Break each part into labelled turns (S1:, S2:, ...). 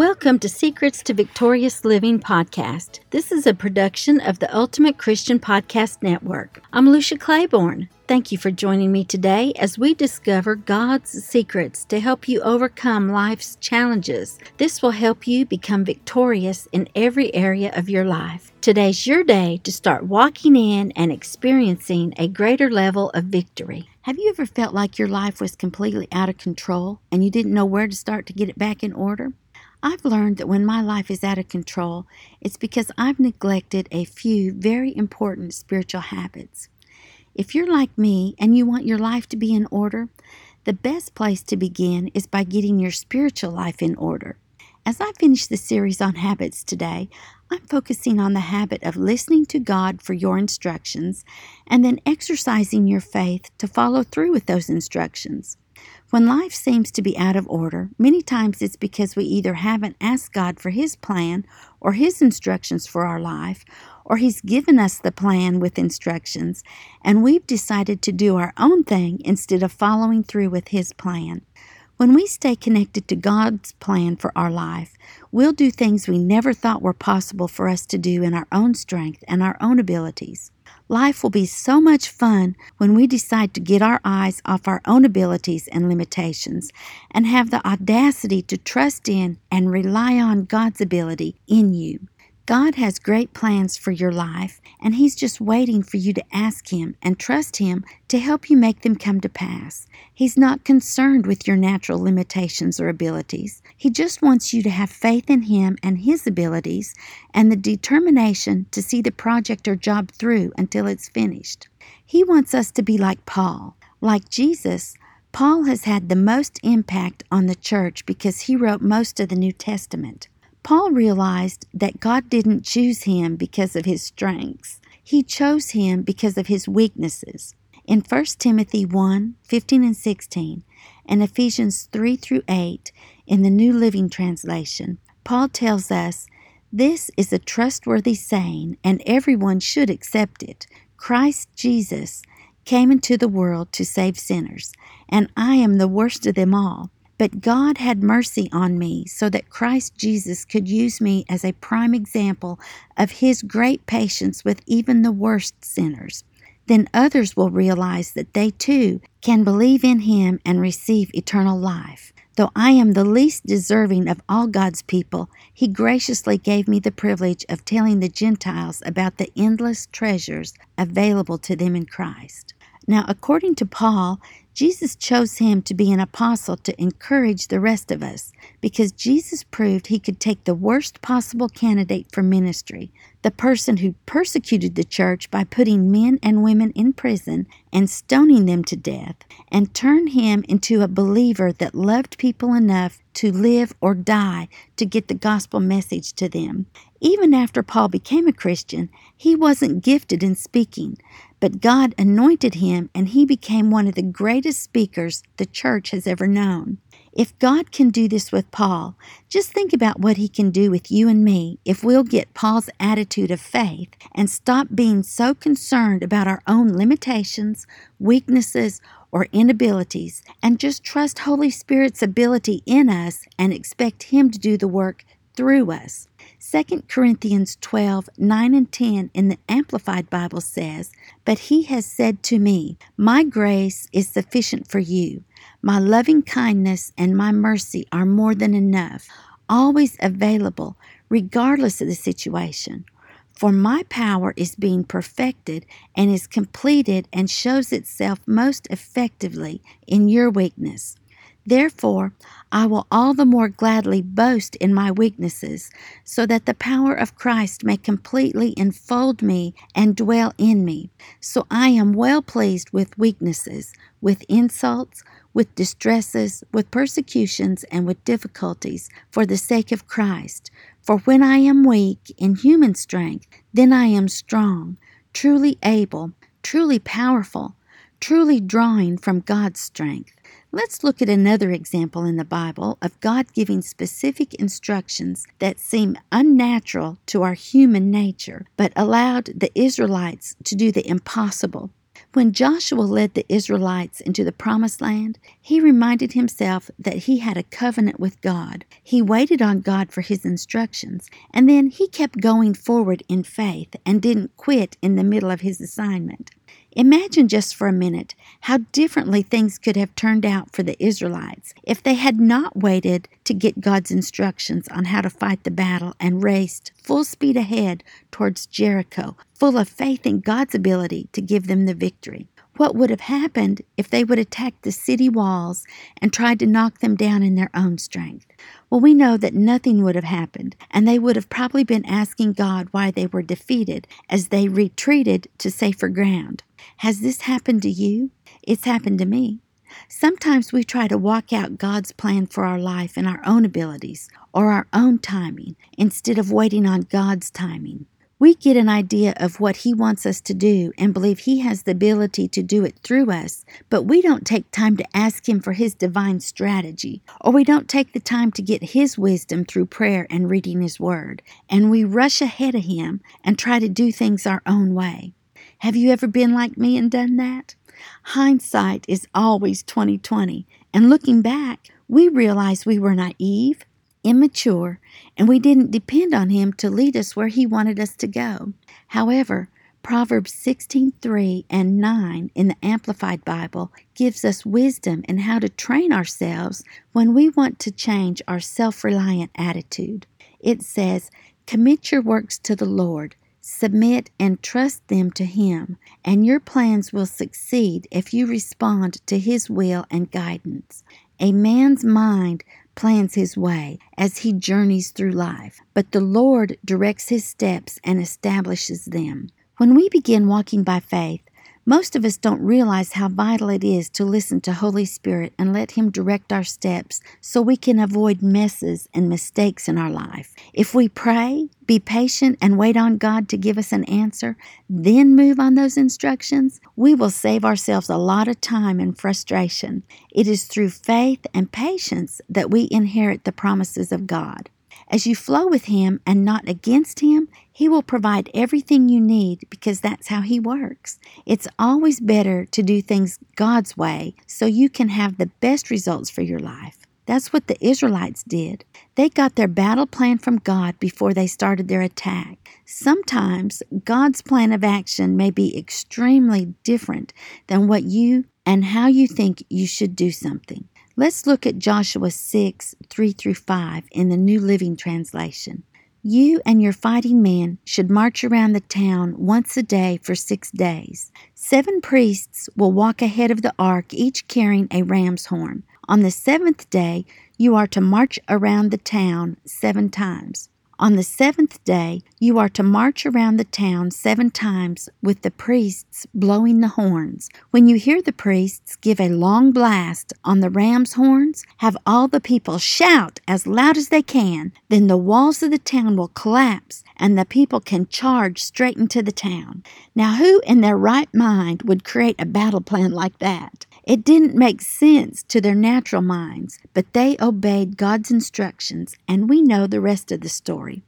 S1: Welcome to Secrets to Victorious Living podcast. This is a production of the Ultimate Christian Podcast Network. I'm Lucia Claiborne. Thank you for joining me today as we discover God's secrets to help you overcome life's challenges. This will help you become victorious in every area of your life. Today's your day to start walking in and experiencing a greater level of victory. Have you ever felt like your life was completely out of control and you didn't know where to start to get it back in order? I've learned that when my life is out of control, it's because I've neglected a few very important spiritual habits. If you're like me and you want your life to be in order, the best place to begin is by getting your spiritual life in order. As I finish the series on habits today, I'm focusing on the habit of listening to God for your instructions and then exercising your faith to follow through with those instructions. When life seems to be out of order, many times it's because we either haven't asked God for His plan or His instructions for our life, or He's given us the plan with instructions, and we've decided to do our own thing instead of following through with His plan. When we stay connected to God's plan for our life, we'll do things we never thought were possible for us to do in our own strength and our own abilities. Life will be so much fun when we decide to get our eyes off our own abilities and limitations and have the audacity to trust in and rely on God's ability in you. God has great plans for your life, and He's just waiting for you to ask Him and trust Him to help you make them come to pass. He's not concerned with your natural limitations or abilities. He just wants you to have faith in Him and His abilities and the determination to see the project or job through until it's finished. He wants us to be like Paul. Like Jesus, Paul has had the most impact on the church because he wrote most of the New Testament. Paul realized that God didn't choose him because of his strengths. He chose him because of his weaknesses. In 1 Timothy 1 15 and 16, and Ephesians 3 through 8 in the New Living Translation, Paul tells us, This is a trustworthy saying, and everyone should accept it. Christ Jesus came into the world to save sinners, and I am the worst of them all. But God had mercy on me so that Christ Jesus could use me as a prime example of His great patience with even the worst sinners. Then others will realize that they too can believe in Him and receive eternal life. Though I am the least deserving of all God's people, He graciously gave me the privilege of telling the Gentiles about the endless treasures available to them in Christ. Now, according to Paul, Jesus chose him to be an apostle to encourage the rest of us because Jesus proved he could take the worst possible candidate for ministry, the person who persecuted the church by putting men and women in prison and stoning them to death, and turn him into a believer that loved people enough to live or die to get the gospel message to them. Even after Paul became a Christian, he wasn't gifted in speaking, but God anointed him and he became one of the greatest speakers the church has ever known. If God can do this with Paul, just think about what he can do with you and me if we'll get Paul's attitude of faith and stop being so concerned about our own limitations, weaknesses, or inabilities and just trust Holy Spirit's ability in us and expect him to do the work through us. 2 Corinthians 12 9 and 10 in the Amplified Bible says, But he has said to me, My grace is sufficient for you. My loving kindness and my mercy are more than enough, always available, regardless of the situation. For my power is being perfected and is completed and shows itself most effectively in your weakness. Therefore, I will all the more gladly boast in my weaknesses, so that the power of Christ may completely enfold me and dwell in me. So I am well pleased with weaknesses, with insults, with distresses, with persecutions, and with difficulties, for the sake of Christ. For when I am weak in human strength, then I am strong, truly able, truly powerful, truly drawing from God's strength. Let's look at another example in the Bible of God giving specific instructions that seem unnatural to our human nature, but allowed the Israelites to do the impossible. When Joshua led the Israelites into the promised land, he reminded himself that he had a covenant with God. He waited on God for his instructions, and then he kept going forward in faith and didn't quit in the middle of his assignment. Imagine just for a minute how differently things could have turned out for the Israelites if they had not waited to get God's instructions on how to fight the battle and raced full speed ahead towards Jericho, full of faith in God's ability to give them the victory. What would have happened if they would attack the city walls and tried to knock them down in their own strength? Well, we know that nothing would have happened, and they would have probably been asking God why they were defeated as they retreated to safer ground. Has this happened to you? It's happened to me. Sometimes we try to walk out God's plan for our life in our own abilities or our own timing instead of waiting on God's timing. We get an idea of what He wants us to do and believe He has the ability to do it through us, but we don't take time to ask Him for His divine strategy, or we don't take the time to get His wisdom through prayer and reading His Word, and we rush ahead of Him and try to do things our own way. Have you ever been like me and done that? Hindsight is always 2020, and looking back, we realize we were naive, immature, and we didn't depend on him to lead us where he wanted us to go. However, Proverbs 16:3 and 9 in the Amplified Bible gives us wisdom in how to train ourselves when we want to change our self-reliant attitude. It says, "Commit your works to the Lord, submit and trust them to him, and your plans will succeed if you respond to his will and guidance." A man's mind plans his way as he journeys through life, but the Lord directs his steps and establishes them. When we begin walking by faith, most of us don't realize how vital it is to listen to Holy Spirit and let Him direct our steps so we can avoid messes and mistakes in our life. If we pray, be patient, and wait on God to give us an answer, then move on those instructions, we will save ourselves a lot of time and frustration. It is through faith and patience that we inherit the promises of God. As you flow with Him and not against Him, He will provide everything you need because that's how He works. It's always better to do things God's way so you can have the best results for your life. That's what the Israelites did. They got their battle plan from God before they started their attack. Sometimes God's plan of action may be extremely different than what you and how you think you should do something. Let's look at Joshua 6 3 through 5 in the New Living Translation. You and your fighting men should march around the town once a day for six days. Seven priests will walk ahead of the ark, each carrying a ram's horn. On the seventh day, you are to march around the town seven times. On the seventh day, you are to march around the town seven times with the priests blowing the horns. When you hear the priests give a long blast on the ram's horns, have all the people shout as loud as they can. Then the walls of the town will collapse and the people can charge straight into the town. Now, who in their right mind would create a battle plan like that? It didn't make sense to their natural minds, but they obeyed God's instructions, and we know the rest of the story.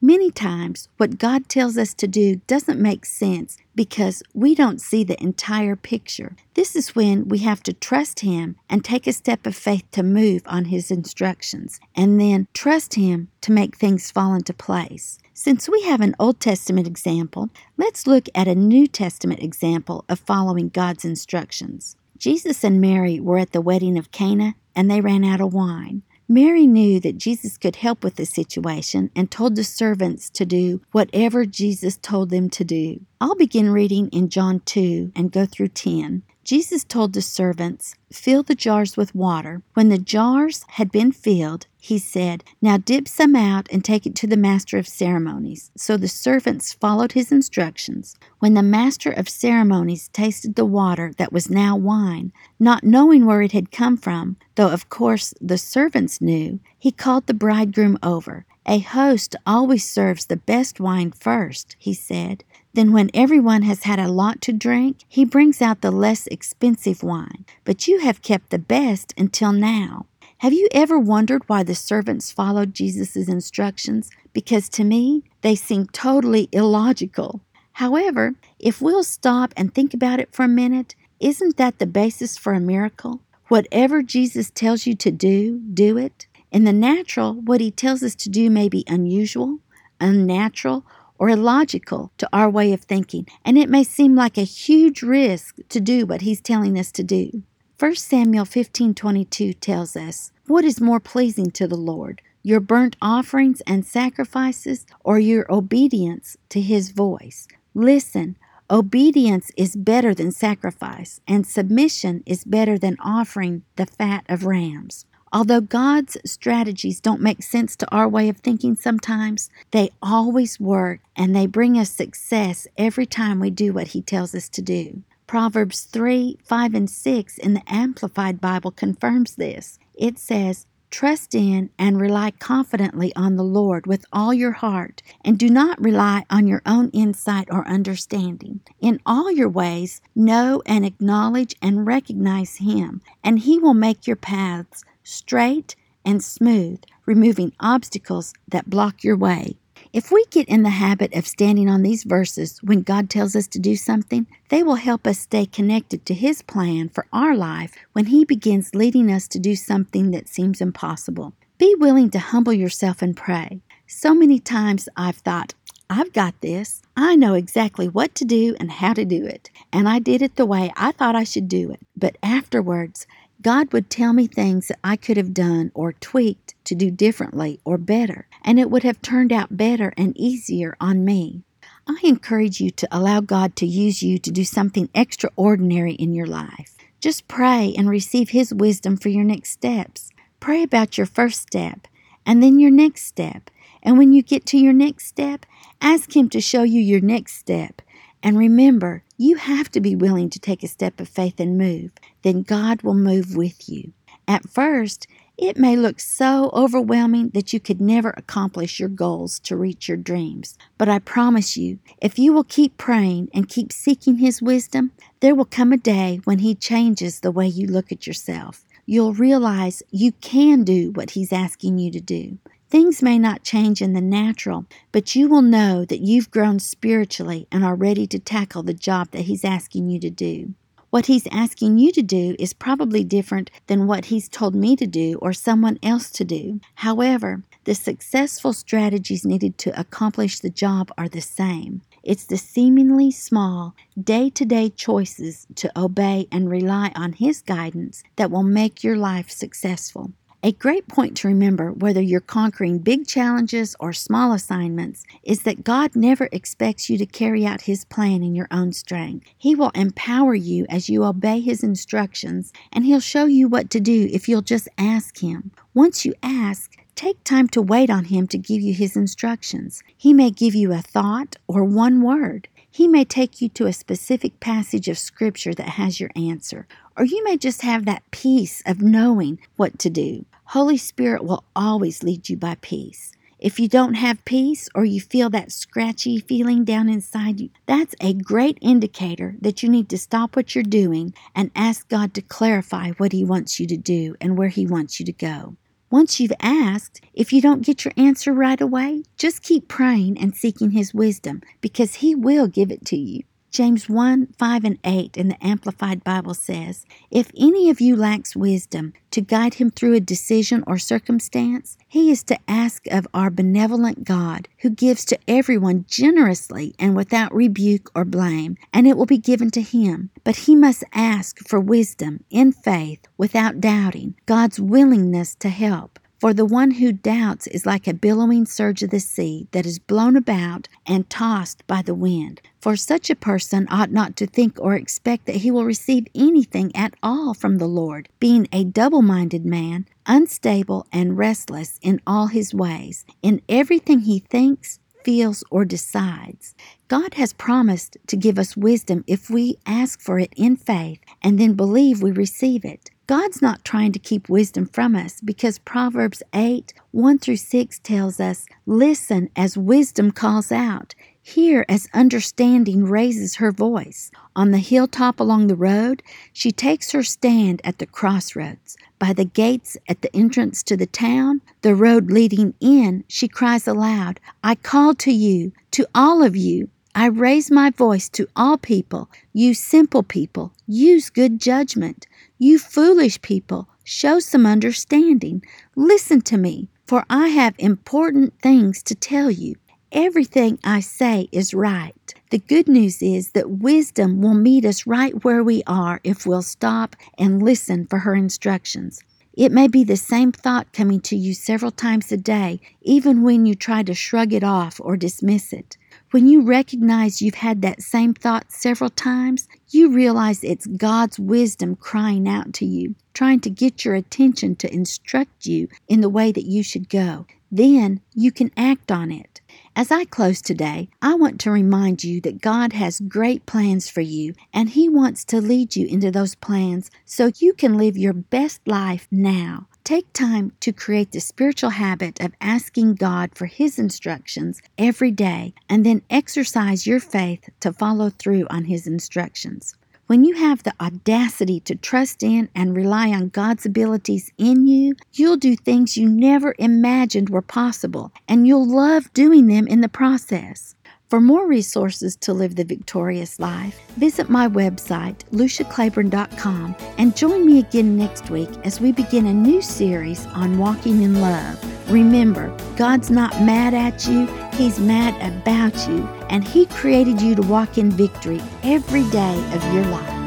S1: Many times, what God tells us to do doesn't make sense because we don't see the entire picture. This is when we have to trust Him and take a step of faith to move on His instructions, and then trust Him to make things fall into place. Since we have an Old Testament example, let's look at a New Testament example of following God's instructions. Jesus and Mary were at the wedding of Cana and they ran out of wine. Mary knew that Jesus could help with the situation and told the servants to do whatever Jesus told them to do. I'll begin reading in John 2 and go through 10. Jesus told the servants, Fill the jars with water. When the jars had been filled, he said, Now dip some out and take it to the master of ceremonies. So the servants followed his instructions. When the master of ceremonies tasted the water that was now wine, not knowing where it had come from, though of course the servants knew, he called the bridegroom over. A host always serves the best wine first, he said. Then, when everyone has had a lot to drink, he brings out the less expensive wine. But you have kept the best until now. Have you ever wondered why the servants followed Jesus' instructions? Because to me, they seem totally illogical. However, if we'll stop and think about it for a minute, isn't that the basis for a miracle? Whatever Jesus tells you to do, do it. In the natural, what he tells us to do may be unusual, unnatural, or illogical to our way of thinking, and it may seem like a huge risk to do what he's telling us to do. 1 Samuel 15:22 tells us, "What is more pleasing to the Lord, your burnt offerings and sacrifices, or your obedience to his voice?" Listen, obedience is better than sacrifice, and submission is better than offering the fat of rams. Although God's strategies don't make sense to our way of thinking sometimes, they always work and they bring us success every time we do what He tells us to do. Proverbs 3, 5, and 6 in the Amplified Bible confirms this. It says, Trust in and rely confidently on the Lord with all your heart, and do not rely on your own insight or understanding. In all your ways, know and acknowledge and recognize Him, and He will make your paths straight and smooth, removing obstacles that block your way. If we get in the habit of standing on these verses when God tells us to do something, they will help us stay connected to His plan for our life when He begins leading us to do something that seems impossible. Be willing to humble yourself and pray. So many times I've thought, I've got this. I know exactly what to do and how to do it. And I did it the way I thought I should do it. But afterwards, God would tell me things that I could have done or tweaked to do differently or better, and it would have turned out better and easier on me. I encourage you to allow God to use you to do something extraordinary in your life. Just pray and receive His wisdom for your next steps. Pray about your first step and then your next step. And when you get to your next step, ask Him to show you your next step and remember, you have to be willing to take a step of faith and move. Then God will move with you. At first, it may look so overwhelming that you could never accomplish your goals to reach your dreams. But I promise you, if you will keep praying and keep seeking His wisdom, there will come a day when He changes the way you look at yourself. You'll realize you can do what He's asking you to do. Things may not change in the natural, but you will know that you've grown spiritually and are ready to tackle the job that He's asking you to do. What He's asking you to do is probably different than what He's told me to do or someone else to do. However, the successful strategies needed to accomplish the job are the same. It's the seemingly small, day to day choices to obey and rely on His guidance that will make your life successful. A great point to remember, whether you're conquering big challenges or small assignments, is that God never expects you to carry out His plan in your own strength. He will empower you as you obey His instructions, and He'll show you what to do if you'll just ask Him. Once you ask, Take time to wait on Him to give you His instructions. He may give you a thought or one word. He may take you to a specific passage of Scripture that has your answer, or you may just have that peace of knowing what to do. Holy Spirit will always lead you by peace. If you don't have peace or you feel that scratchy feeling down inside you, that's a great indicator that you need to stop what you're doing and ask God to clarify what He wants you to do and where He wants you to go. Once you've asked, if you don't get your answer right away, just keep praying and seeking His wisdom because He will give it to you. James 1 5 and 8 in the Amplified Bible says, If any of you lacks wisdom to guide him through a decision or circumstance, he is to ask of our benevolent God, who gives to everyone generously and without rebuke or blame, and it will be given to him. But he must ask for wisdom in faith without doubting, God's willingness to help. For the one who doubts is like a billowing surge of the sea that is blown about and tossed by the wind. For such a person ought not to think or expect that he will receive anything at all from the Lord, being a double minded man, unstable and restless in all his ways. In everything he thinks, feels, or decides. God has promised to give us wisdom if we ask for it in faith and then believe we receive it. God's not trying to keep wisdom from us because Proverbs 8 1 through 6 tells us, Listen as wisdom calls out. Hear as understanding raises her voice. On the hilltop along the road, she takes her stand at the crossroads. By the gates at the entrance to the town, the road leading in, she cries aloud, I call to you, to all of you, I raise my voice to all people. You simple people, use good judgment. You foolish people, show some understanding. Listen to me, for I have important things to tell you. Everything I say is right. The good news is that wisdom will meet us right where we are if we'll stop and listen for her instructions. It may be the same thought coming to you several times a day, even when you try to shrug it off or dismiss it. When you recognize you've had that same thought several times, you realize it's God's wisdom crying out to you, trying to get your attention to instruct you in the way that you should go. Then you can act on it. As I close today, I want to remind you that God has great plans for you, and He wants to lead you into those plans so you can live your best life now. Take time to create the spiritual habit of asking God for His instructions every day, and then exercise your faith to follow through on His instructions. When you have the audacity to trust in and rely on God's abilities in you, you'll do things you never imagined were possible, and you'll love doing them in the process. For more resources to live the victorious life, visit my website, luciaclaiborne.com, and join me again next week as we begin a new series on walking in love. Remember, God's not mad at you, He's mad about you, and He created you to walk in victory every day of your life.